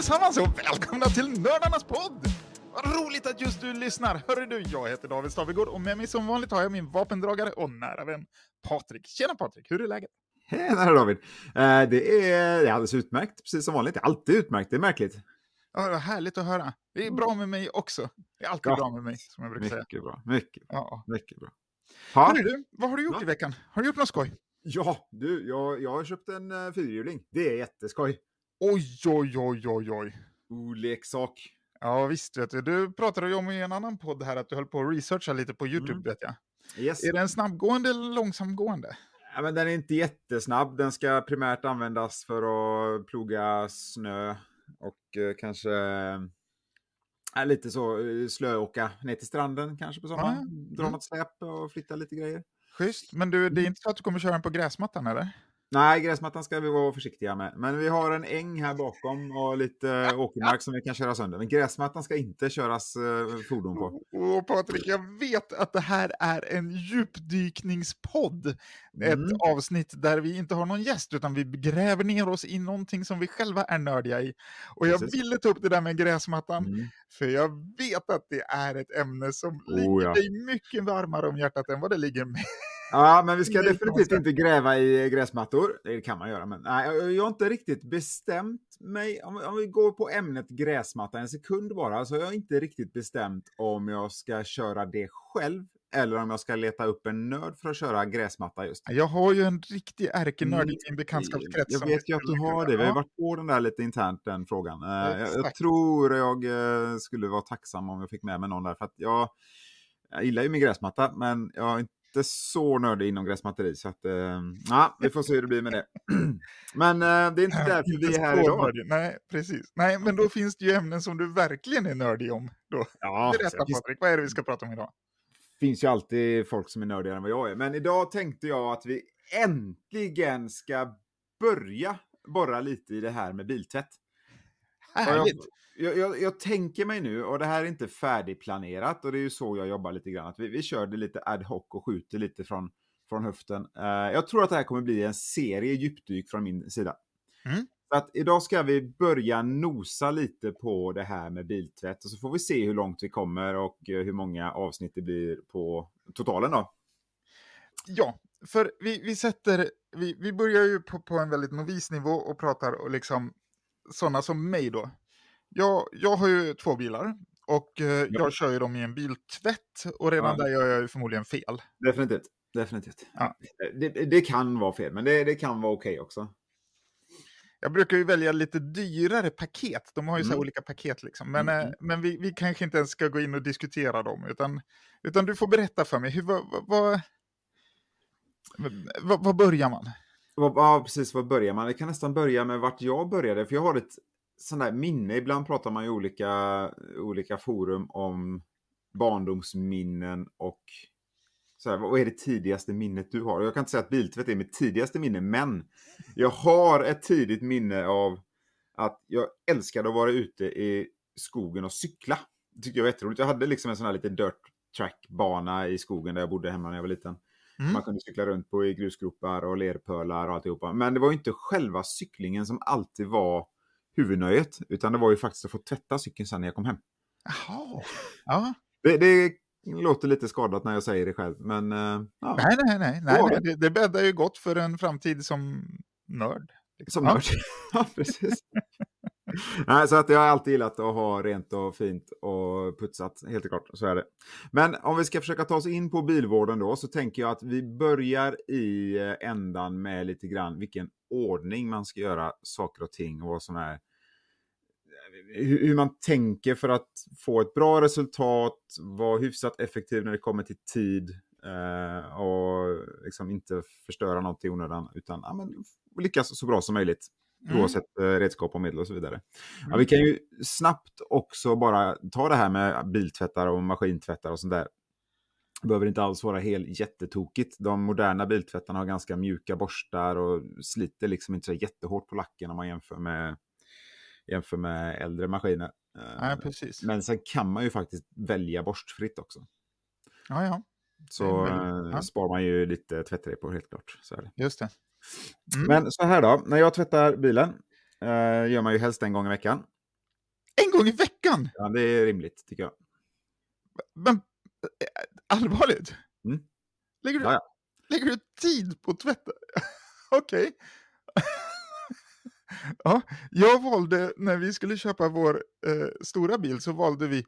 allesammans och välkomna till Nördarnas podd! Vad roligt att just du lyssnar! Hörru du, jag heter David Stavegård och med mig som vanligt har jag min vapendragare och nära vän Patrik. Tjena Patrik, hur är läget? Hej David! Eh, det, är, det är alldeles utmärkt, precis som vanligt. Det är alltid utmärkt, det är märkligt. Ja, vad härligt att höra. Det är bra med mig också. Det är alltid Ja. bra med mig, som jag brukar säga. Mycket bra, mycket, Ja. mycket bra. Ha? Hörru du, vad har du gjort Ja. i veckan? Har du gjort något skoj? Ja, du, jag, jag har köpt en uh, fyrhjuling. Det är jätteskoj. Oj, oj, oj, oj, oj. Oh, leksak. Ja, visst vet du. Du pratade ju om i en annan podd här att du höll på att researcha lite på YouTube, Mm. vet jag. Yes. Är den snabbgående eller långsamgående? Ja, men den är inte jättesnabb. Den ska primärt användas för att ploga snö och eh, kanske eh, lite så uh, slöåka ner till stranden kanske på sommaren. Dra Mm. något släp och flytta lite grejer. Schysst. Men du, det är Mm. inte så att du kommer köra den på gräsmattan, eller? Nej, gräsmattan ska vi vara försiktiga med. Men vi har en äng här bakom och lite åkermark som vi kan köra sönder. Men gräsmattan ska inte köras eh, fordon på. Och Patrik, jag vet att det här är en djupdykningspodd. Ett Mm. avsnitt där vi inte har någon gäst, utan vi gräver ner oss i någonting som vi själva är nördiga i. Och jag Precis. ville ta upp det där med gräsmattan, Mm. för jag vet att det är ett ämne som Oh, ligger ja. dig mycket varmare om hjärtat än vad det ligger med. Ja, men vi ska definitivt inte gräva i gräsmattor. Det kan man göra, men nej, jag- har inte riktigt bestämt mig. Om, om vi går på ämnet gräsmatta en sekund bara, så har jag inte riktigt bestämt om jag ska köra det själv eller om jag ska leta upp en nörd för att köra gräsmatta just. Jag har ju en riktig ärkenörd i min bekantskapskrets. Jag vet ju att du har det. Vi har varit på den där lite internt, den frågan. Eh, Jag, jag tror jag eh, skulle vara tacksam om jag fick med mig någon där. För att jag, jag gillar ju min gräsmatta, men jag är inte så nördig inom gräsmatteri. Så att, eh, ja, vi får se hur det blir med det. men eh, det är inte därför Inte vi är här idag. nördig. Nej, precis. Nej, men då finns det ju ämnen som du verkligen är nördig om. Då. Ja, Berätta det finns, Patrik, vad är det vi ska prata om idag? finns ju alltid folk som är nördigare än vad jag är. Men idag tänkte jag att vi äntligen ska börja borra lite i det här med biltvätt. Härligt! Jag, jag, jag, tänker mig nu, och det här är inte färdigplanerat, och det är ju så jag jobbar lite grann, att vi, vi kör det lite ad hoc och skjuter lite från, från höften. Eh, jag tror att det här kommer bli en serie djupdyk från min sida. Mm. Så att idag ska vi börja nosa lite på det här med biltvätt, och så får vi se hur långt vi kommer och eh, hur många avsnitt det blir på totalen då. Ja, för vi, vi sätter, vi, vi börjar ju på, på en väldigt novis nivå och pratar och liksom sådana som mig då. Jag, jag har ju två bilar och eh, jag kör ju dem i en biltvätt och redan Ja. där gör jag ju förmodligen fel. Definitivt. Definitivt. Ja. Det, det kan vara fel, men det, det kan vara okej också. Jag brukar ju välja lite dyrare paket, de har ju så Mm. olika paket liksom. Men, Mm. eh, men vi, vi kanske inte ens ska gå in och diskutera dem, utan, utan du får berätta för mig, hur, vad, vad, vad, vad, vad börjar man? Vad- Ja, precis. Var börjar man? Vi kan nästan börja med vart jag började. För jag har ett sånt där minne. Ibland pratar man i olika, olika forum om barndomsminnen och så här, vad är det tidigaste minnet du har? Jag kan inte säga att biltvätt är mitt tidigaste minne, men jag har ett tidigt minne av att jag älskade att vara ute i skogen och cykla. Det tyckte jag var jätteroligt. Jag hade liksom en sån här liten dirt track-bana i skogen där jag bodde hemma när jag var liten. Mm. Man kunde cykla runt på i grusgropar och lerpölar och alltihopa. Men det var ju inte själva cyklingen som alltid var huvudnöjet. Utan det var ju faktiskt att få tvätta cykeln sen när jag kom hem. Jaha. Ja. Det, det låter lite skadat när jag säger det själv, men eh, ja, Nej, nej, nej. nej, nej. Det, det bäddar ju gott för en framtid som nörd. liksom. som nörd. ja, precis. Nej, så att jag har alltid gillat att ha rent och fint och putsat, helt klart. Så är det. Men om vi ska försöka ta oss in på bilvården då, så tänker jag att vi börjar i eh, ändan med lite grann vilken ordning man ska göra saker och ting och vad som är hur man tänker för att få ett bra resultat, vara hyfsat effektiv när det kommer till tid eh, och liksom inte förstöra något i onödan utan ja, men, lyckas så bra som möjligt. Mm. Oavsett eh, redskap och medel och så vidare. Ja, Mm. vi kan ju snabbt också bara ta det här med biltvättar och maskintvättar och sånt där. Det behöver inte alls vara helt jättetokigt. De moderna biltvättarna har ganska mjuka borstar och sliter liksom inte så jättehårt på lacken om man jämför med, jämför med äldre maskiner. Eh, Nej, precis. Men sen kan man ju faktiskt välja borstfritt också. Ja, ja, Så väldigt- eh, ja. sparar man ju lite tvättrepor helt klart. Så är det. just det. Mm. Men så här då, när jag tvättar bilen eh, gör man ju helst en gång i veckan. En gång i veckan? Ja, det är rimligt tycker jag. Men eh, allvarligt? Mm. Lägger, du, Ja, ja. lägger du tid på att tvätta? Okej. ja, jag valde, när vi skulle köpa vår eh, stora bil, så valde vi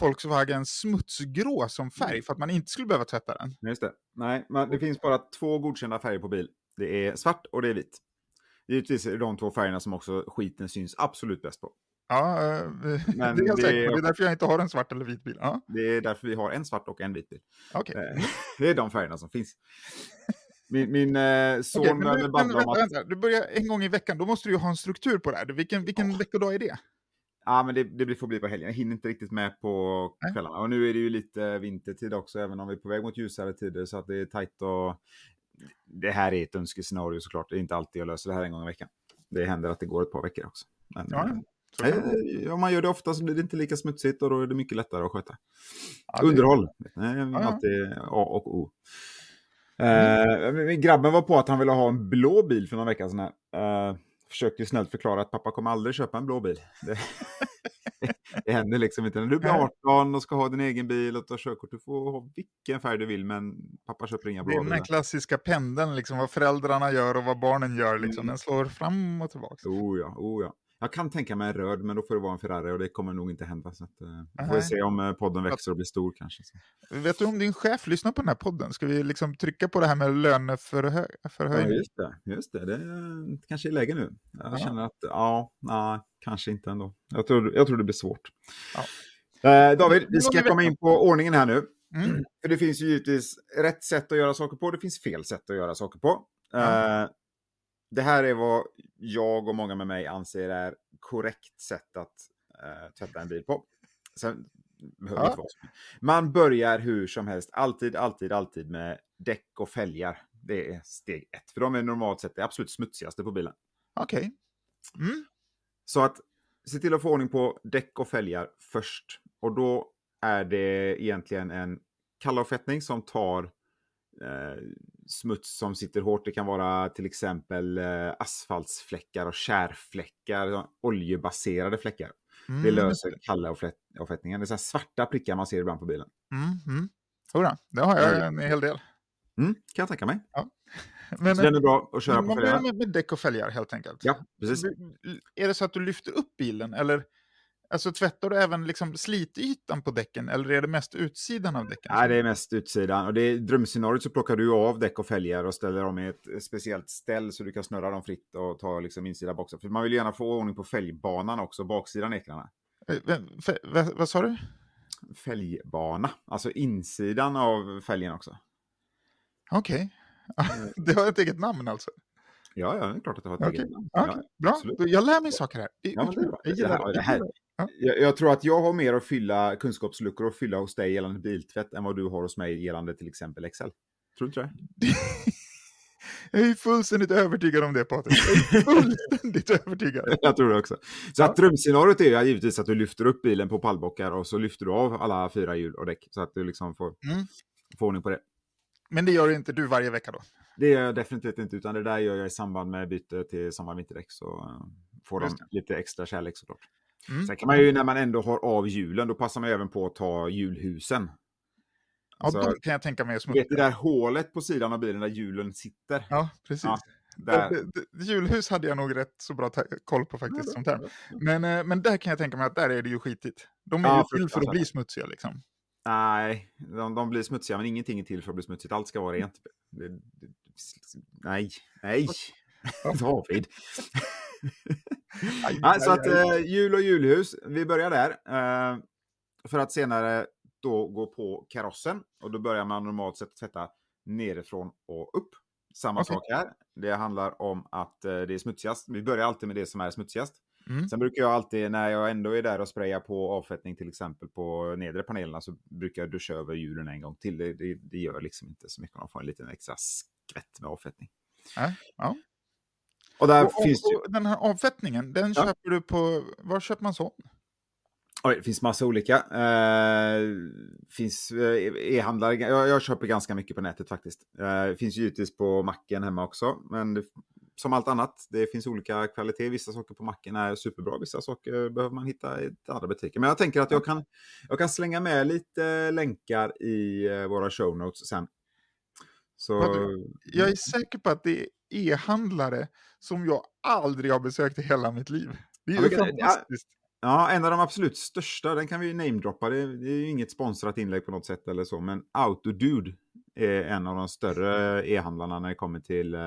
Volkswagen smutsgrå som färg för att man inte skulle behöva tvätta den. Just det. Nej, men det finns bara två godkända färger på bil. Det är svart och det är vit. Givetvis är det de två färgerna som också skiten syns absolut bäst på. Ja, eh, Men det är jag säker på. Det är därför jag inte har en svart eller vit bil. Ja, Det är därför vi har en svart och en vit bil. okej. Eh, Det är de färgerna som finns. Min, min eh, son men började babbla om vänta, att... vänta. du börjar en gång i veckan, då måste du ju ha en struktur på det här. Vilken, vilken veckodag är det? Ja, men det, det får bli på helgen. Jag hinner inte riktigt med på kvällarna. Och nu är det ju lite vintertid också, även om vi är på väg mot ljusare tider. Så att det är tajt och... Det här är ett önskescenario såklart. Det är inte alltid jag löser det här en gång i veckan. Det händer att det går ett par veckor också. Men, Ja, eh, det vara. nej, om man gör det ofta så blir det inte lika smutsigt och då är det mycket lättare att sköta. Ja, det- Underhåll. Är ja. alltid A och O. Eh, men grabben var på att han ville ha en blå bil för några veckor sedan. Eh, försökte snällt förklara att pappa kommer aldrig köpa en blå bil. Det, det händer liksom inte. När du blir Nej. 18 och ska ha din egen bil och ta körkort, du får ha vilken färg du vill, men pappa köper inga Det blå är den här bilar. klassiska pendeln, liksom, vad föräldrarna gör och vad barnen gör. Liksom. Mm. Den slår fram och tillbaka. Oh ja, oh ja. Jag kan tänka mig en röd, men då får det vara en Ferrari och det kommer nog inte hända. Så att, eh, vi får Nej. se om eh, podden växer och blir stor kanske. Vet du om din chef lyssnar på den här podden? Ska vi liksom trycka på det här med löneförhöjning? Ja, just det. Just det. Det är, kanske är läge nu. Jag Ja. känner att, ja, nej, kanske inte ändå. Jag tror, jag tror det blir svårt. Ja. Eh, David, vi ska om vi komma in på ordningen här nu. Mm. För det finns ju givetvis rätt sätt att göra saker på, det finns fel sätt att göra saker på. Ja. Eh, det här är vad jag och många med mig anser är korrekt sätt att eh, tvätta en bil på. Sen Ja. Man börjar hur som helst, alltid, alltid, alltid med däck och fälgar. Det är steg ett, för de är normalt sett det absolut smutsigaste på bilen. Okej. Mm. Så att se till att få ordning på däck och fälgar först. Och då är det egentligen en kallavfettning som tar eh, smuts som sitter hårt. Det kan vara till exempel eh, asfaltsfläckar och kärfläckar, oljebaserade fläckar. Mm. Det löser kallavfettningen. Det är så svarta prickar man ser ibland på bilen. Mm. Mm. Jodå, det har jag en hel del. Mm, kan jag tänka mig. Men, Så den är bra att köra men på fälgarna. med, med däck och fälgar helt enkelt. Ja, precis. Är det så att du lyfter upp bilen eller alltså, tvättar du även liksom slitytan på däcken eller är det mest utsidan av däcken? Nej, det är mest utsidan. Och det är drömscenariot så plockar du av däck och fälgar och ställer dem i ett speciellt ställ så du kan snurra dem fritt och ta liksom insida boxen. För man vill gärna få ordning på fälgbanan också, baksidan ekrarna. Eh, vad sa du? Fälgbana, alltså insidan av fälgen också. Okej. det har ett eget namn alltså? Ja, ja, det är klart att det har ett Okej. eget namn. Okej, Ja, Bra, absolut. Jag lär mig saker här. Det Ja, det Det här- det. här-. Ja. Jag, jag tror att jag har mer att fylla kunskapsluckor och fylla hos dig gällande biltvätt än vad du har hos mig gällande till exempel Excel. Tror du inte det? Jag är fullständigt övertygad om det Patrik. Jag är fullständigt övertygad. Jag tror det också. Så att drömscenariot är ju givetvis att du lyfter upp bilen på pallbockar och så lyfter du av alla fyra hjul och däck så att du liksom får, Mm. får ordning på det. Men det gör inte du varje vecka då? Det gör jag definitivt inte, utan det där gör jag i samband med byte till sommar vinterdäck så uh, får de lite extra kärlek såklart. Mm. Sen kan man ju när man ändå har av hjulen, då passar man även på att ta hjulhusen. Ja, Alltså, kan jag tänka mig vet det där hålet på sidan av bilen där hjulen sitter. Ja, precis. Ja, Där. Julhus hade jag nog rätt så bra koll på faktiskt. som term. Men, eh, men där kan jag tänka mig att där är det ju skitigt. De är Ja, ju till för att bli smutsiga liksom. Nej, de, de blir smutsiga, men ingenting är till för att bli smutsigt. Allt ska vara rent. Det, det, nej, nej. David. Aj, så aj, att eh, jul och julhus, vi börjar där. Eh, för att senare då gå på karossen. Och då börjar man normalt sett tvätta nerifrån och upp. Samma Okej. sak här. Det handlar om att eh, det är smutsigast. Vi börjar alltid med det som är smutsigast. Mm. Sen brukar jag alltid, när jag ändå är där och sprayar på avfettning till exempel på nedre panelerna, så brukar jag duscha över hjulen en gång till. Det, det, det gör liksom inte så mycket om de får en liten extra skvätt med avfettning. Ja, ja. Och där Och, finns och, och den här avfettningen, den Ja. köper du på... Var köper man sån? Oj, det finns massa olika. Eh, finns eh, e-handlare. Jag, jag köper ganska mycket på nätet faktiskt. Eh, finns givetvis på macken hemma också. Men det som allt annat, det finns olika kvalitet. Vissa saker på macken är superbra, vissa saker behöver man hitta i andra butiker. Men jag tänker att jag kan, jag kan slänga med lite länkar i eh, våra show notes sen. Så, jag är säker på att det e-handlare som jag aldrig har besökt i hela mitt liv. Det är ju ja, fantastiskt. Ja, en av de absolut största, den kan vi namedroppa. Det, det är ju inget sponsrat inlägg på något sätt eller så, men Autodude är en av de större e-handlarna när det kommer till eh,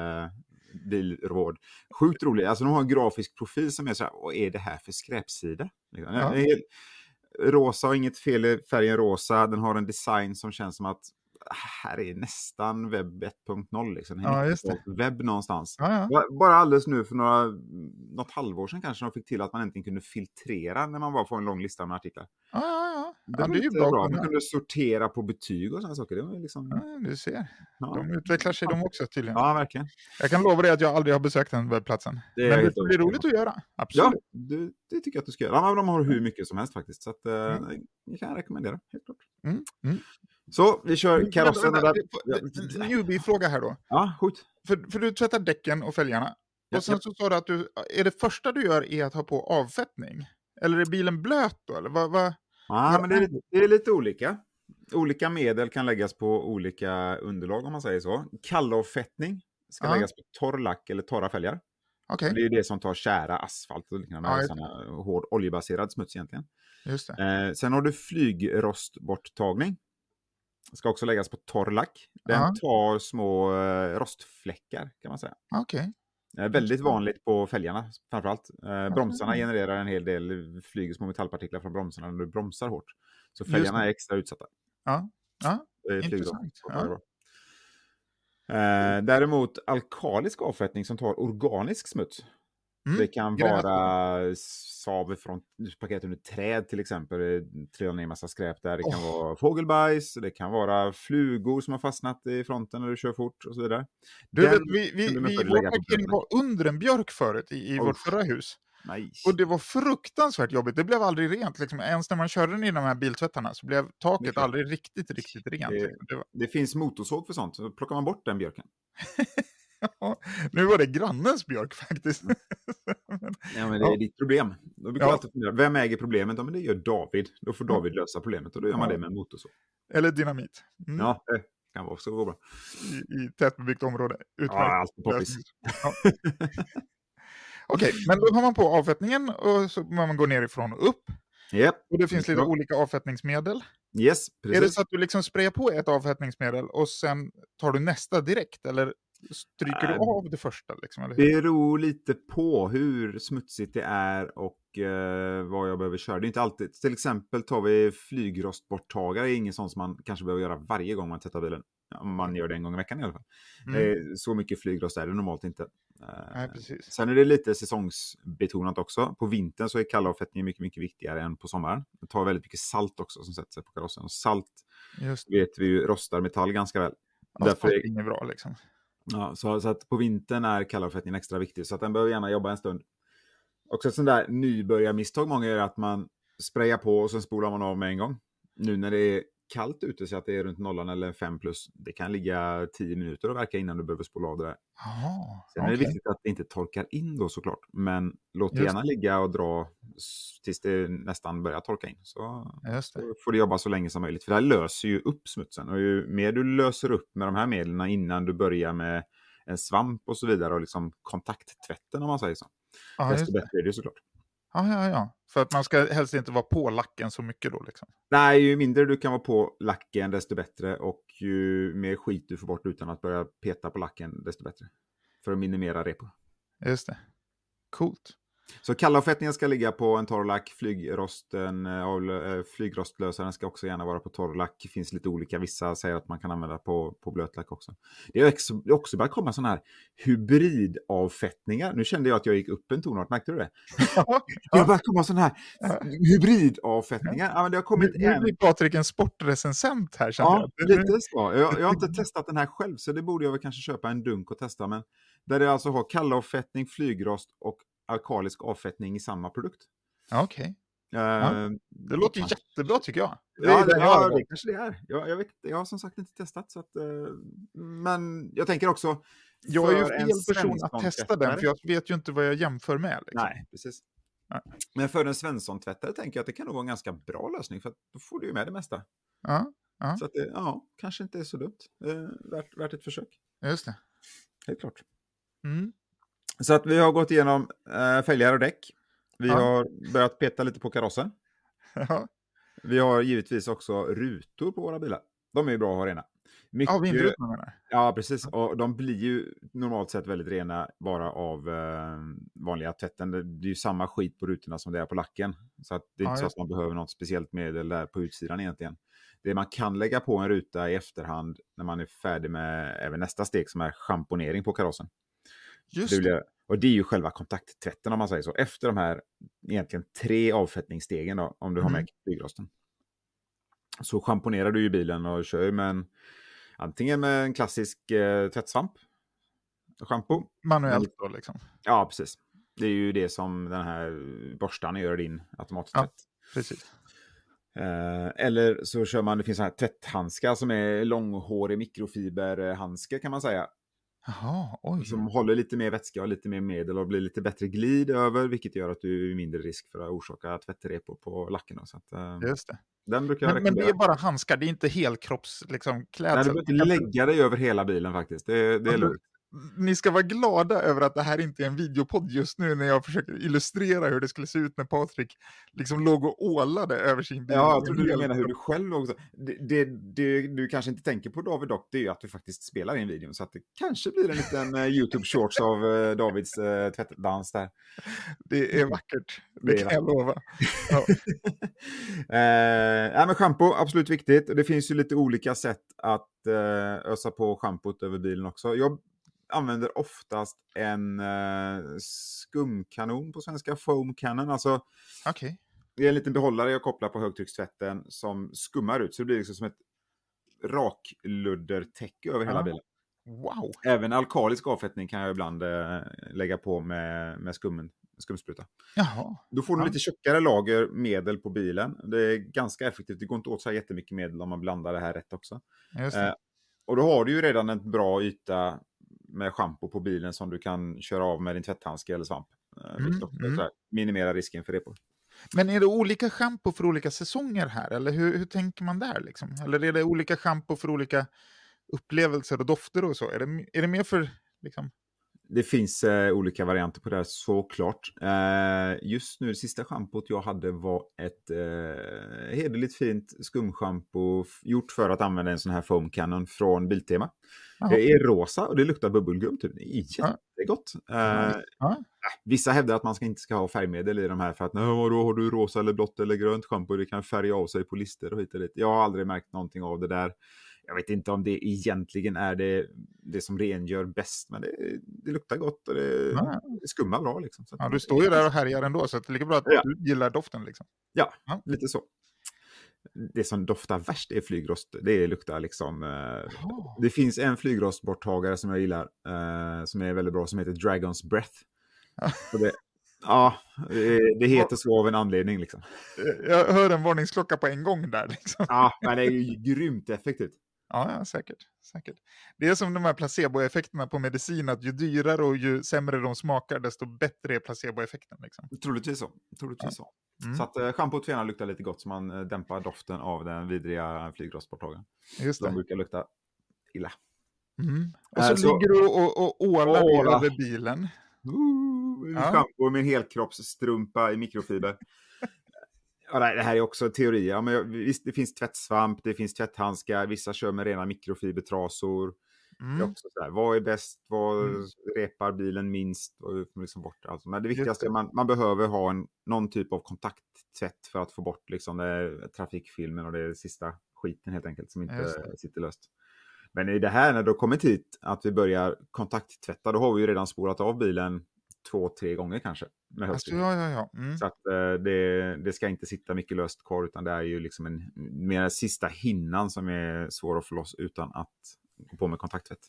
bilråd. Sjukt rolig. Alltså de har en grafisk profil som är så här, vad är det här för skräpsida? Liksom. Ja. Rosa har inget fel i färgen rosa. Den har en design som känns som att här är nästan webb 1.0. Liksom. Ja, just det. Webb någonstans. Ja, ja. Bara alldeles nu för några, något halvår sedan kanske de fick till att man äntligen kunde filtrera när man bara får en lång lista med artiklar. Ja, ja, ja. Det, ja, det är ju bra. bra. Man kunde sortera på betyg och sådana saker. Det var liksom... ja, du ser. De utvecklar sig de också tydligen. Ja, verkligen. Jag kan lova dig att jag aldrig har besökt den webbplatsen. Det Men det blir roligt att göra. Absolut. Ja, det, det, tycker jag att du ska göra. Ja, de har hur mycket som helst faktiskt. Så att, eh, mm. jag kan rekommendera, helt klart. Mm. Mm. Så vi kör karossen. Newbie-fråga här då. Ja, skjut. För, för du tvättar däcken och fälgarna. Och sen så sa du att du, är det första du gör är att ha på avfettning? Eller är bilen blöt då? Eller vad, vad, ja, men det är, det är lite olika. Olika medel kan läggas på olika underlag om man säger så. Kallavfettning ska ja. läggas på torr lack eller torra fälgar. Okay. Det är det som tar kära asfalt och liknande. Ja, såna hård oljebaserad smuts egentligen. Just det. Eh, sen har du flygrostborttagning ska också läggas på torr lack. Den Aha. tar små eh, rostfläckar kan man säga. Okay. Det är väldigt vanligt på fälgarna framförallt. Eh, bromsarna genererar en hel del, flyger små metallpartiklar från bromsarna när du bromsar hårt. Så fälgarna är extra utsatta. Ja, ja. intressant. Ja. Eh, däremot alkalisk avfettning som tar organisk smuts. Mm. Det kan vara sav från paket under träd till exempel. Det trillar ner massa skräp där. Det kan oh. vara fågelbajs, det kan vara flugor som har fastnat i fronten när du kör fort och så vidare. Du vet, vi, vi, vi, vår parkering var under en björk förut i, i oh. vårt förra hus. Nice. Och det var fruktansvärt jobbigt. Det blev aldrig rent. Liksom. Ens när man körde den i de här biltvättarna så blev taket aldrig riktigt, riktigt rent. Det, liksom. det, var... det finns motorsåg för sånt, så plockar man bort den björken. nu var det grannens björk faktiskt. ja, men det är ja. ditt problem. Då brukar ja. alltid fundera, vem äger problemet? Ja, men det gör David. Då får David lösa problemet och då gör man det med en motorsåg. Eller dynamit. Mm. Ja, det kan vara så bra. I, i tätbebyggt område. Utmärkt. Ja, alltid poppis. Ja. Okej, okay, men då har man på avfettningen och så man går nerifrån och upp. Yep. Och det finns lite olika avfettningsmedel. Yes, precis. Är det så att du liksom sprayar på ett avfettningsmedel och sen tar du nästa direkt? Eller Stryker du av det första? Liksom, eller Det beror lite på hur smutsigt det är och eh, vad jag behöver köra. Det är inte alltid, till exempel tar vi flygrostborttagare, det är ingen sån som man kanske behöver göra varje gång man tvättar bilen. Om man gör det en gång i veckan i alla fall. Mm. Eh, så mycket flygrost är det normalt inte. Eh, Nej, precis. Sen är det lite säsongsbetonat också. På vintern så är kallavfettningen mycket, mycket viktigare än på sommaren. Det tar väldigt mycket salt också som sätter sig på karossen. Och salt Just. vet vi ju rostar metall ganska väl. Därför är inget bra liksom. Ja, så, så att på vintern är kallavfettningen extra viktig, så att den behöver gärna jobba en stund. Också ett sånt där nybörjarmisstag många gör att man sprayar på och sen spolar man av med en gång. Nu när det är kallt ute så att det är runt nollan eller 5 plus. Det kan ligga 10 minuter och verka innan du behöver spola av det där. Aha, Sen okay. är det viktigt att det inte torkar in då såklart. Men låt det gärna ligga och dra tills det nästan börjar torka in. Så, så får du jobba så länge som möjligt. För det här löser ju upp smutsen. Och ju mer du löser upp med de här medlen innan du börjar med en svamp och så vidare och liksom kontakttvätten om man säger så. Aha, desto bättre är det såklart. Ja, ja, ja. För att man ska helst inte vara på lacken så mycket då liksom. Nej, ju mindre du kan vara på lacken desto bättre och ju mer skit du får bort utan att börja peta på lacken desto bättre. För att minimera repo. Just det. Coolt. Så kallavfettningen ska ligga på en torrlack, flygrosten, äh, flygrostlösaren ska också gärna vara på torrlack. Det finns lite olika, vissa säger att man kan använda på, på blötlack också. Det är också, också börjat komma sådana här hybridavfettningar. Nu kände jag att jag gick upp en tonart, märkte du det? Ja, det har börjat komma sådana här hybridavfettningar. Ja, men det har kommit nu, blir Patrik en sportrecensent här. Ja, jag. lite så. Jag, jag har inte testat den här själv, så det borde jag väl kanske köpa en dunk och testa. Men där det alltså har kallavfettning, flygrost och alkalisk avfettning i samma produkt. Okej. Okay. Uh, ja, det låter jättebra tycker jag. Det ja, det, ja, det kanske det är. Jag, jag, vet, jag har som sagt inte testat. Så att, uh, men jag tänker också, Jag är ju fel person att testa den, för jag vet ju inte vad jag jämför med. Liksom. Nej, precis. Nej. Men för en Svensson-tvättare tänker jag att det kan nog vara en ganska bra lösning, för då får du ju med det mesta. Ja, Ja. Så att det, ja, kanske inte är så dumt. Eh, värt, värt ett försök, just det. helt klart. Mm. Så att vi har gått igenom eh, fälgar och däck. Vi Ja. har börjat peta lite på karossen. Ja. Vi har givetvis också rutor på våra bilar. De är ju bra att ha rena. Mycket, Ja, vindrutorna menar. Ja, precis. Och de blir ju normalt sett väldigt rena bara av eh, vanliga tvätten. Det är ju samma skit på rutorna som det är på lacken. Så att det är Ja, inte så att man behöver något speciellt medel där på utsidan egentligen. Det man kan lägga på en ruta i efterhand när man är färdig med även nästa steg som är schamponering på karossen. Just Det och det är ju själva kontakttvätten om man säger så. Efter de här egentligen tre avfettningsstegen då, om du har med Mm. flygrosten. Så schamponerar du ju bilen och kör ju med en, antingen med en klassisk eh, tvättsvamp, schampo. Manuellt då liksom. Ja, precis. Det är ju det som den här borstan gör din automattvätt. Precis. Eh, eller så kör man, det finns så här tvätthandskar som är långhårig mikrofiberhandske kan man säga. Jaha, oj. Som håller lite mer vätska och lite mer medel och blir lite bättre glid över, vilket gör att du är mindre risk för att orsaka tvättrepor på lacken. Så att, eh, Just det. den brukar jag Men, men det är bara handskar, det är inte helkropps liksom, Nej, du behöver inte lägga dig över hela bilen faktiskt. Det, det är lugnt. Ni ska vara glada över att det här inte är en videopodd just nu när jag försöker illustrera hur det skulle se ut när Patrik liksom låg och ålade över sin bil. Ja, jag trodde du menade hur du själv också. Det, det, det du kanske inte tänker på David dock, det är ju att du faktiskt spelar in videon. Så att det kanske blir en liten eh, YouTube shorts av eh, Davids eh, tvättdans där. Det är vackert, det, Det kan jag lova. Ja. eh, men schampo, absolut viktigt. Det finns ju lite olika sätt att eh, ösa på schampot över bilen också. Jag använder oftast en eh, skumkanon på svenska, foam cannon. Alltså, Okej. det är en liten behållare jag kopplar på högtryckstvätten som skummar ut. Så det blir liksom som ett rakluddertäcke över hela bilen. Wow. Även alkalisk avfettning kan jag ibland eh, lägga på med, med skummen, skumspruta. Jaha. Då får du Ja. lite tjockare lager medel på bilen. Det är ganska effektivt. Det går inte åt så här jättemycket medel om man blandar det här rätt också. Eh, och då har du ju redan en bra yta med schampo på bilen som du kan köra av med din tvätthandske eller svamp. Eh, Mm, också mm. minimerar risken för repor. Men är det olika schampo för olika säsonger här? Eller hur, hur tänker man där? Liksom? Eller är det olika schampo för olika upplevelser och dofter och så? Är det, är det mer för... Liksom... Det finns eh, olika varianter på det här såklart. Eh, just nu, det sista schampot jag hade var ett eh, hederligt fint skumschampo gjort för att använda en sån här foam cannon från Biltema. Jaha. Det är rosa och det luktar bubbelgum. Typ. Det är jättegott. Eh, Ja. Vissa hävdar att man ska inte ska ha färgmedel i de här för att "Nej, vadå, har du rosa eller blått eller grönt schampo? Det kan färga av sig på lister och hit och dit. Jag har aldrig märkt någonting av det där. Jag vet inte om det egentligen är det, det som rengör bäst, men det, det luktar gott och det, Ja. det skummar bra. Liksom. Så Ja, du står ju där och härjar ändå, så det är lika bra att Ja. du gillar doften. Liksom. Ja, Ja. lite så. Det som doftar värst är flygrost. Det luktar liksom... Jaha. det finns en flygrostborttagare som jag gillar, eh, som är väldigt bra, som heter Dragons Breath. Det, ja, det, det heter så av en anledning. Liksom. Jag hör en varningsklocka på en gång där. Liksom. Ja, men det är ju grymt effektivt. Ja, ja säkert, säkert. Det är som de här placeboeffekterna på medicin, att ju dyrare och ju sämre de smakar, desto bättre är placeboeffekten. Liksom. Troligtvis så. Troligtvis så. Mm. Så att eh, schampot får gärna lukta lite gott så man eh, dämpar doften av den vidriga flygrostborttagaren. Just De det. brukar lukta illa. Mm. Och Äh, så, så- ligger du och, och, ålar Åla. över bilen. Ooh, Ja. Schampo med en helkroppsstrumpa i mikrofiber. Ja, det här är också teorier. Ja, men visst, det finns tvättsvamp, det finns tvätthandskar, vissa kör med rena mikrofibertrasor. Det är Mm. också så här, vad är bäst? Vad Mm. repar bilen minst? Är liksom bort? Alltså, men det viktigaste är man, man behöver ha en, någon typ av kontakttvätt för att få bort liksom, det, trafikfilmen och det sista skiten helt enkelt som inte sitter löst. Men i det här när du har kommit hit att vi börjar kontakttvätta, då har vi ju redan spolat av bilen två, tre gånger kanske. Med Alltså, ja, ja, ja. Mm. Så att eh, det, det ska inte sitta mycket löst kvar utan det är ju liksom en mer sista hinnan som är svår att få loss utan att gå på med kontakttvätt.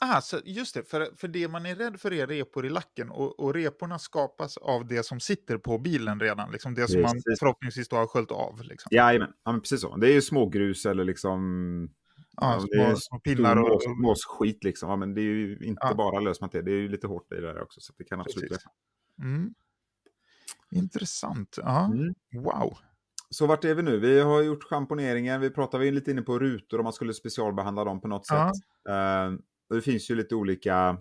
Ah, så just det, för, för det man är rädd för är repor i lacken och, och reporna skapas av det som sitter på bilen redan, liksom det som man Precis. förhoppningsvis då har sköljt av. Liksom. Jajamän, ja, men precis så. Det är ju smågrus eller liksom Ja, är små, små pinnar och... mås, måsskit liksom. Ja, men det är ju inte Ja. bara lösmaterial, det är ju lite hårt i det där också. Så det kan absolut Precis. Mm. Intressant. Ja, Mm. wow. Så vart är vi nu? Vi har gjort schamponeringen, vi pratade lite inne på rutor om man skulle specialbehandla dem på något Ja. sätt. Och det finns ju lite olika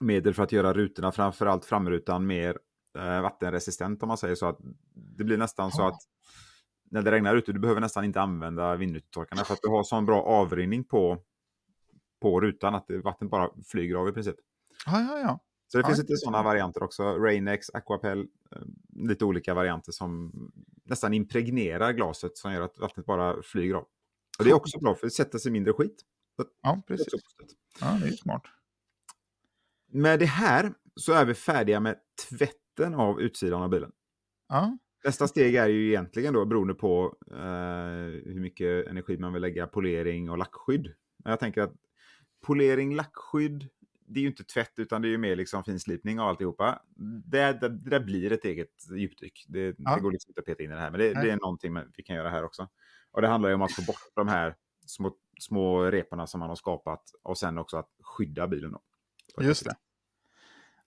medel för att göra rutorna, framförallt framrutan, mer eh, vattenresistent om man säger så. att Det blir nästan så Ja. att när det regnar ute, du behöver nästan inte använda vindrutetorkarna för att du har sån bra avrinning på, på rutan att vattnet bara flyger av i princip. Ja, ja, ja. Så det Ja, finns lite sådana varianter också. Rainex, Aquapel, eh, lite olika varianter som nästan impregnerar glaset som gör att vattnet bara flyger av. Och det är också bra för det sätter sig mindre skit. Ja, precis. Ja, det är smart. Med det här så är vi färdiga med tvätten av utsidan av bilen. Ja, Nästa steg är ju egentligen då beroende på eh, hur mycket energi man vill lägga polering och lackskydd. Men jag tänker att polering, lackskydd, det är ju inte tvätt utan det är ju mer liksom finslipning och alltihopa. Det, det, det där blir ett eget djupdyk. Det, Ja. det går liksom inte att peta in i det här, men det, det är någonting vi kan göra här också. Och det handlar ju om att få bort de här små, små reporna som man har skapat och sen också att skydda bilen. Då. just det.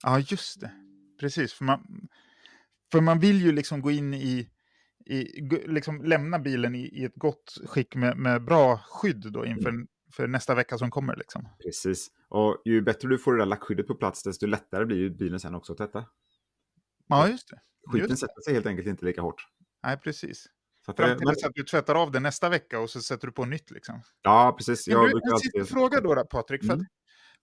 Ja, just det. Precis, för man, för man vill ju liksom gå in i, i liksom lämna bilen i, i ett gott skick med, med bra skydd då inför för nästa vecka som kommer. Liksom. Precis. Och ju bättre du får det där lackskyddet på plats, desto lättare blir ju bilen sen också att tvätta. Ja, just det. Skiten Just det. sätter sig helt enkelt inte lika hårt. Nej, precis. Så att, Fram det- till men, att du tvättar av det nästa vecka och så sätter du på nytt. Liksom. ja, precis. Men Jag du, brukar en alltid... fråga då, då Patrik. För, Mm. att,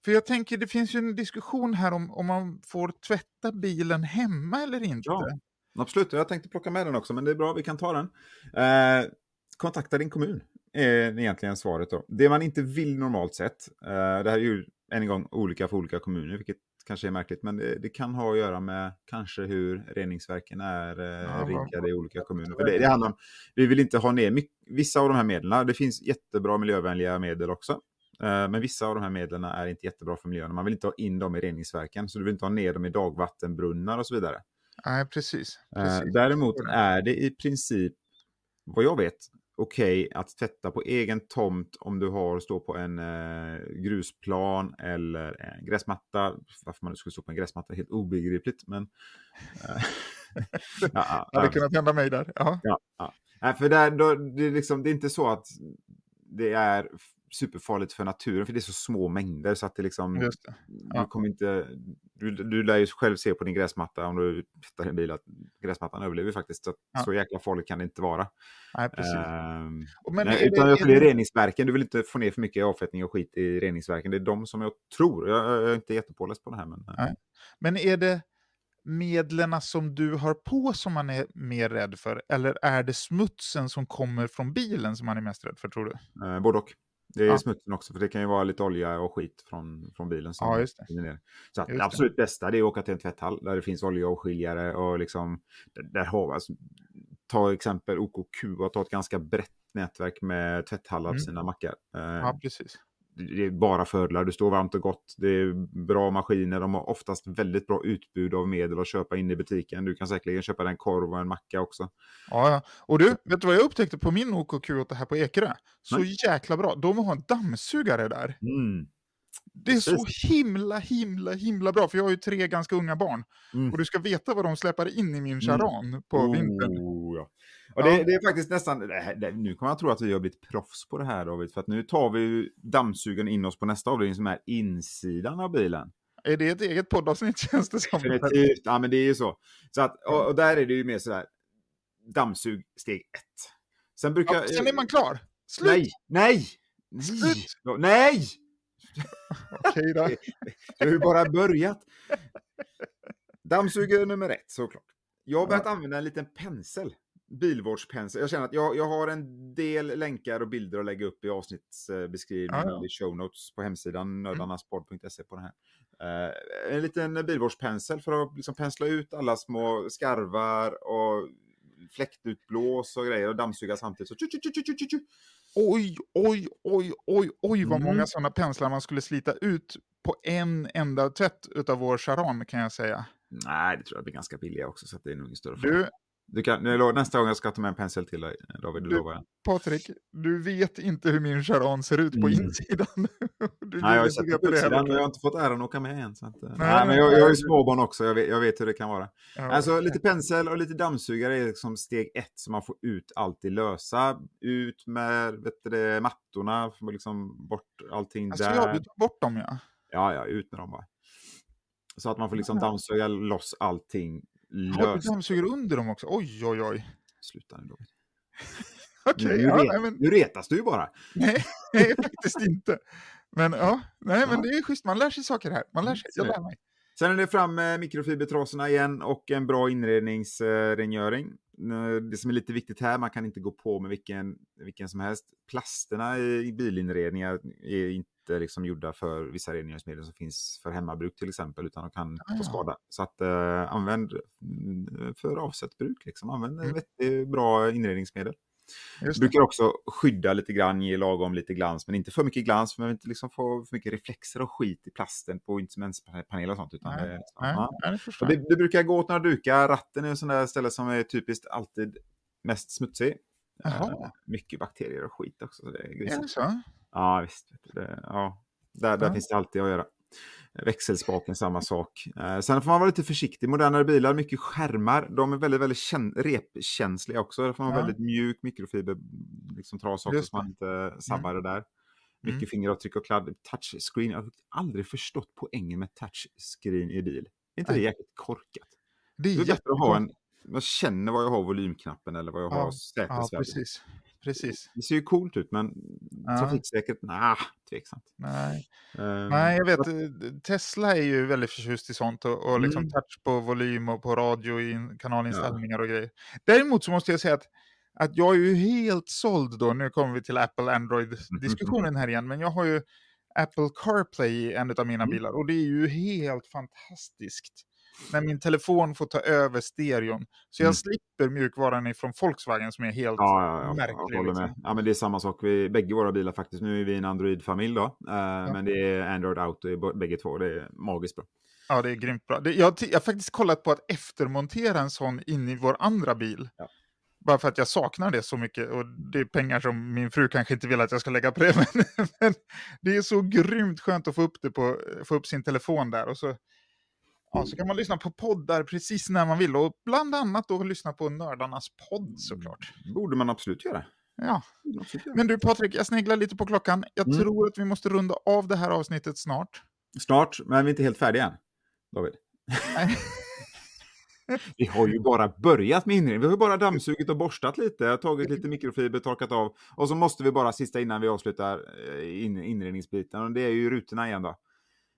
för jag tänker, det finns ju en diskussion här om, om man får tvätta bilen hemma eller inte. Ja. Absolut, jag tänkte plocka med den också, men det är bra, vi kan ta den. Eh, kontakta din kommun, är egentligen svaret då. Det man inte vill normalt sett, eh, det här är ju än en gång olika för olika kommuner, vilket kanske är märkligt, men det, det kan ha att göra med kanske hur reningsverken är eh, riggade i olika kommuner. För det, det handlar om, vi vill inte ha ner mycket, vissa av de här medlen, det finns jättebra miljövänliga medel också. Eh, Men vissa av de här medlen är inte jättebra för miljön. Man vill inte ha in dem i reningsverken, så du vill inte ha ner dem i dagvattenbrunnar och så vidare. Nej, precis. Eh, precis. däremot förstår det. är det i princip, vad jag vet, okej att tvätta på egen tomt om du har stå på en eh, grusplan eller en gräsmatta. Varför man skulle stå på en gräsmatta är helt obegripligt. Men, eh, ja, ja, hade ja. kunnat hända mig där. Ja. Ja, ja. Nej, för där, då, det, är liksom, det är inte så att det är superfarligt för naturen, för det är så små mängder så att det liksom, det. Ja. du kommer inte, du, du lär ju själv se på din gräsmatta om du hittar en bil att gräsmattan överlever faktiskt. Så, Ja. så jäkla farligt kan det inte vara. Nej, precis. Ehm, Men nej, utan det, jag är det, reningsverken, du vill inte få ner för mycket avfettning och skit i reningsverken. Det är de som jag tror, jag, jag är inte jättepåläst på det här. Men, Nej. men är det medlen som du har på som man är mer rädd för? Eller är det smutsen som kommer från bilen som man är mest rädd för, tror du? Eh, både och. Det är Ja. smutsen också, för det kan ju vara lite olja och skit från, från bilen. Som Ja, just det. ner. Så att Just det det. absolut bästa det är att åka till en tvätthall där det finns oljeavskiljare och liksom, där, där har alltså, ta exempel OKQ och ta ett ganska brett nätverk med tvätthallar Mm. på sina mackar. Eh, Ja, precis. Det är bara fördelar, du står varmt och gott, det är bra maskiner, de har oftast väldigt bra utbud av medel att köpa in i butiken. Du kan säkerligen köpa en korv och en macka också. Ja, ja. Och du, vet du vad jag upptäckte på min OKQ8 här på Ekerö? Så Nej. jäkla bra. De har en dammsugare där. Mm. Det är så Precis. himla, himla, himla bra. För jag har ju tre ganska unga barn. Mm. Och du ska veta vad de släpar in i min charan på vintern. Oh, ja. Och Ja. det, det är faktiskt nästan, det det, nu kommer jag tro att vi har blivit proffs på det här David, för att nu tar vi dammsugaren in oss på nästa avdelning som är insidan av bilen. Är det ett eget poddavsnitt känns det som? Definitivt, ja men det är ju så. så att, och, och där är det ju mer sådär, dammsug steg ett. Sen brukar... Ja, sen är man klar. Slut! Nej, nej! Nej! Nej! Okej då. Jag har ju bara börjat. Dammsugare nummer ett såklart. Jag har börjat använda en liten pensel. Bilvårdspensel. Jag känner att jag, jag har en del länkar och bilder att lägga upp i avsnittsbeskrivningen Ja, ja. i show notes på hemsidan nördlarnaspodd.se på den här. Eh, en liten bilvårdspensel för att liksom pensla ut alla små skarvar och fläktutblås och grejer och dammsuga samtidigt. Så tju, tju, tju, Oj, oj, oj, oj, oj vad Mm. många sådana penslar man skulle slita ut på en enda tvätt utav vår charan kan jag säga. Nej, det tror jag blir ganska billiga också så att det är nog ingen större fara. Du, Du kan, nästa gång jag ska ta med en pensel till dig, David, det lovar jag. Patrik, du vet inte hur min charan ser ut på mm. insidan. du nej, jag har sett på utsidan, men jag har inte fått äran att åka med än. Så att, nej, nej, men jag, jag har ju småbarn också, jag vet, jag vet, hur det kan vara. Ja, alltså lite pensel och lite dammsugare är liksom steg ett, så man får ut allt det lösa. Ut med vet du, mattorna, liksom bort allting alltså, där. Ja, du tar bort dem ja. Ja, ja, ut med dem bara. Så att man får liksom dammsuga loss allting löst. Har du dammsugare under dem också? Oj, oj, oj. Sluta nu David. okay, nu, ja, men... nu retas du ju bara. nej, nej, faktiskt inte. Men ja, nej, men det är schysst. Man lär sig saker här. Man lär sig. Jag lär mig. Sen är det fram med mikrofibertrasorna igen och en bra inredningsrengöring. Det som är lite viktigt här, man kan inte gå på med vilken, vilken som helst. Plasterna i bilinredningar är inte liksom gjorda för vissa rengöringsmedel som finns för hemmabruk till exempel, utan de kan ah, få skada. Så att eh, använd mm, för avsett bruk, liksom. använd mm. vettig, bra inredningsmedel. Just brukar också skydda lite grann, ge lagom lite glans, men inte för mycket glans, för man vill inte liksom få för mycket reflexer och skit i plasten på instrumentspanel och sånt. Utan nej, det, nej, ja. det, det, det, brukar gå åt några dukar, ratten är en sån där ställe som är typiskt alltid mest smutsig. Jaha. mycket bakterier och skit också. Så det är, är det så? Ja, visst. Det, ja. Där, där ja. finns det alltid att göra. Växelspaken, samma sak. Eh, sen får man vara lite försiktig. Modernare bilar, mycket skärmar. De är väldigt, väldigt repkänsliga också. Där får man ja. väldigt mjuk mikrofiber, liksom tras också, så man inte sabbar mm. det där. Mycket mm. fingeravtryck och kladd. Touchscreen. Jag har aldrig förstått poängen med touchscreen i bil. Är inte Nej. det jäkligt korkat? Det är, det är bättre att ha en... Jag känner var jag har volymknappen eller vad jag ja. har säkerhetsvärde. Ja, precis precis. Det ser ju coolt ut, men ja. trafiksäkert, nah, tveksamt. Nej. Uh, Nej, jag vet, eh, Tesla är ju väldigt förtjust i sånt och, och liksom mm. touch på volym och på radio i kanalinställningar ja. och grejer. Däremot så måste jag säga att att jag är ju helt såld då, nu kommer vi till Apple Android-diskussionen här igen, men jag har ju Apple CarPlay i en av mina mm. bilar och det är ju helt fantastiskt när min telefon får ta över stereon. Så jag mm. slipper mjukvaran ifrån Volkswagen som är helt ja, ja, ja, märklig. Liksom. Ja, men det är samma sak. Vi, bägge våra bilar faktiskt. Nu är vi en Android-familj då. Uh, ja. Men det är Android Auto i bägge två. Det är magiskt bra. Ja, det är grymt bra. Det, jag, jag har faktiskt kollat på att eftermontera en sån in i vår andra bil. Ja. Bara för att jag saknar det så mycket. Och det är pengar som min fru kanske inte vill att jag ska lägga på det. Men, men det är så grymt skönt att få upp det på, få upp sin telefon där. Och så Ja, så kan man lyssna på poddar precis när man vill och bland annat då lyssna på Nördarnas podd såklart. borde man absolut göra. Ja. Men du Patrik, jag sneglar lite på klockan. Jag mm. tror att vi måste runda av det här avsnittet snart. Snart, men vi är inte helt färdiga än, David. vi har ju bara börjat med inredning. Vi har bara dammsugit och borstat lite, tagit lite mikrofiber, torkat av. Och så måste vi bara sista innan vi avslutar eh, inredningsbiten. Och det är ju rutorna igen då.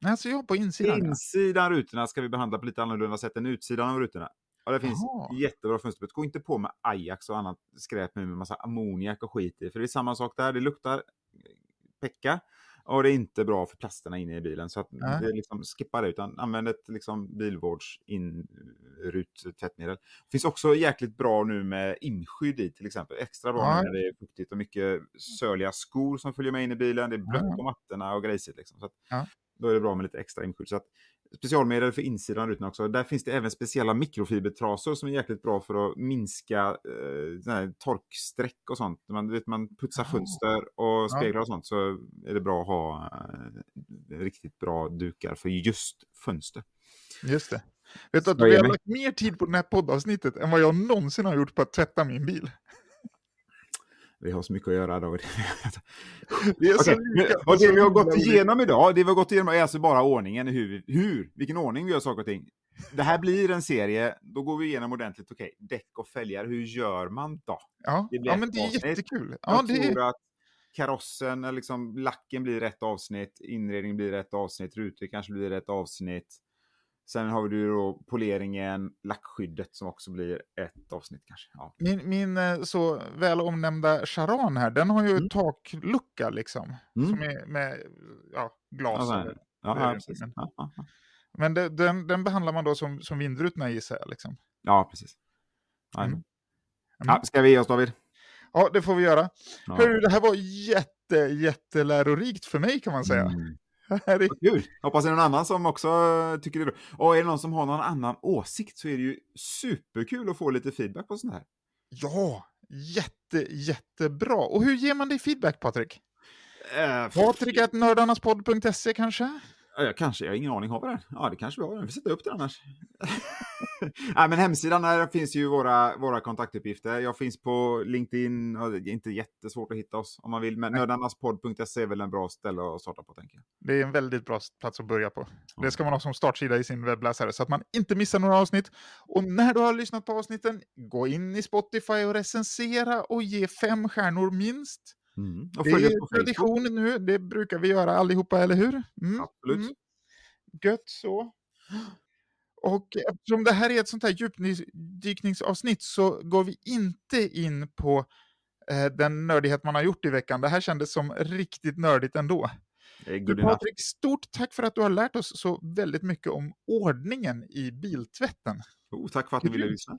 Alltså jag på insidan? Insidan rutorna ska vi behandla på lite annorlunda sätt än utsidan av rutorna. Och det finns Aha. jättebra fönsterputs. Gå inte på med Ajax och annat skräp med massa ammoniak och skit i. För det är samma sak där. Det luktar pecka. Och det är inte bra för plasterna inne i bilen. Så att äh. det liksom skippa det. Utan använd ett liksom bilvårds tvättmedel. Det finns också jäkligt bra nu med inskydd i till exempel. Extra bra äh. när det är fuktigt och mycket söliga skor som följer med in i bilen. Det är blött äh. på mattorna och grejsigt. Liksom. Så att, då är det bra med lite extra inskydd. Så att, specialmedel för insidan av rutorna också. Där finns det även speciella mikrofibertrasor som är jäkligt bra för att minska eh, torksträck och sånt. Man, vet, man putsar oh. fönster och speglar och sånt så är det bra att ha eh, riktigt bra dukar för just fönster. Just det. Vet du att vi har lagt mer tid på det här poddavsnittet än vad jag någonsin har gjort på att tvätta min bil. Vi har så mycket att göra David. det, okay. och det vi har gått igenom idag, det vi har gått igenom är alltså bara ordningen, hur, hur vilken ordning vi gör saker och ting. Det här blir en serie, då går vi igenom ordentligt, okej, okay, däck och fälgar, hur gör man då? Ja, det ja men det är avsnitt. jättekul. Ja, Jag det... tror att karossen, liksom, lacken blir rätt avsnitt, inredning blir rätt avsnitt, rutor kanske blir rätt avsnitt. Sen har vi då poleringen, lackskyddet som också blir ett avsnitt kanske. Ja. Min, min eh, så väl omnämnda Charan här, den har ju mm. taklucka liksom. Mm. Som är med ja, glas. Ja, ja, precis. Men, ja, men det, den, den, behandlar man då som, som vindrutorna gissar jag. Liksom. Ja, precis. Mm. Ja, ska vi ge oss David? Ja, det får vi göra. Ja. Hör, det här var jätte, jättelärorikt för mig kan man säga. Mm. Kul! Hoppas det är någon annan som också tycker det är bra. Och är det någon som har någon annan åsikt så är det ju superkul att få lite feedback på sånt här. Ja, jätte, jättebra. Och hur ger man dig feedback, Patrik? Eh, Patrik nördarnaspodd.se kanske? Ja, kanske, jag har ingen aning. Har vi den? Ja, det kanske vi har. Vi får sätta upp den annars. Nej, men hemsidan där finns ju våra, våra kontaktuppgifter. Jag finns på LinkedIn. Det är inte jättesvårt att hitta oss om man vill. Men nördarnaspodd.se är väl en bra ställe att starta på, tänker jag. Det är en väldigt bra plats att börja på. Det ska man ha som startsida i sin webbläsare så att man inte missar några avsnitt. Och när du har lyssnat på avsnitten, gå in i Spotify och recensera och ge fem stjärnor minst. Mm. Det är tradition nu, det brukar vi göra allihopa, eller hur? Mm, Absolut. mm. Gött så. Och eftersom det här är ett sånt här djupdykningsavsnitt så går vi inte in på eh, den nördighet man har gjort i veckan. Det här kändes som riktigt nördigt ändå. Patrik, stort tack för att du har lärt oss så väldigt mycket om ordningen i biltvätten. Oh, tack för att ni ville lyssna.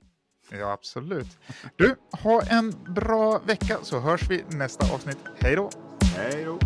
Ja, absolut. Du, ha en bra vecka så hörs vi nästa avsnitt. Hej då! Hej då!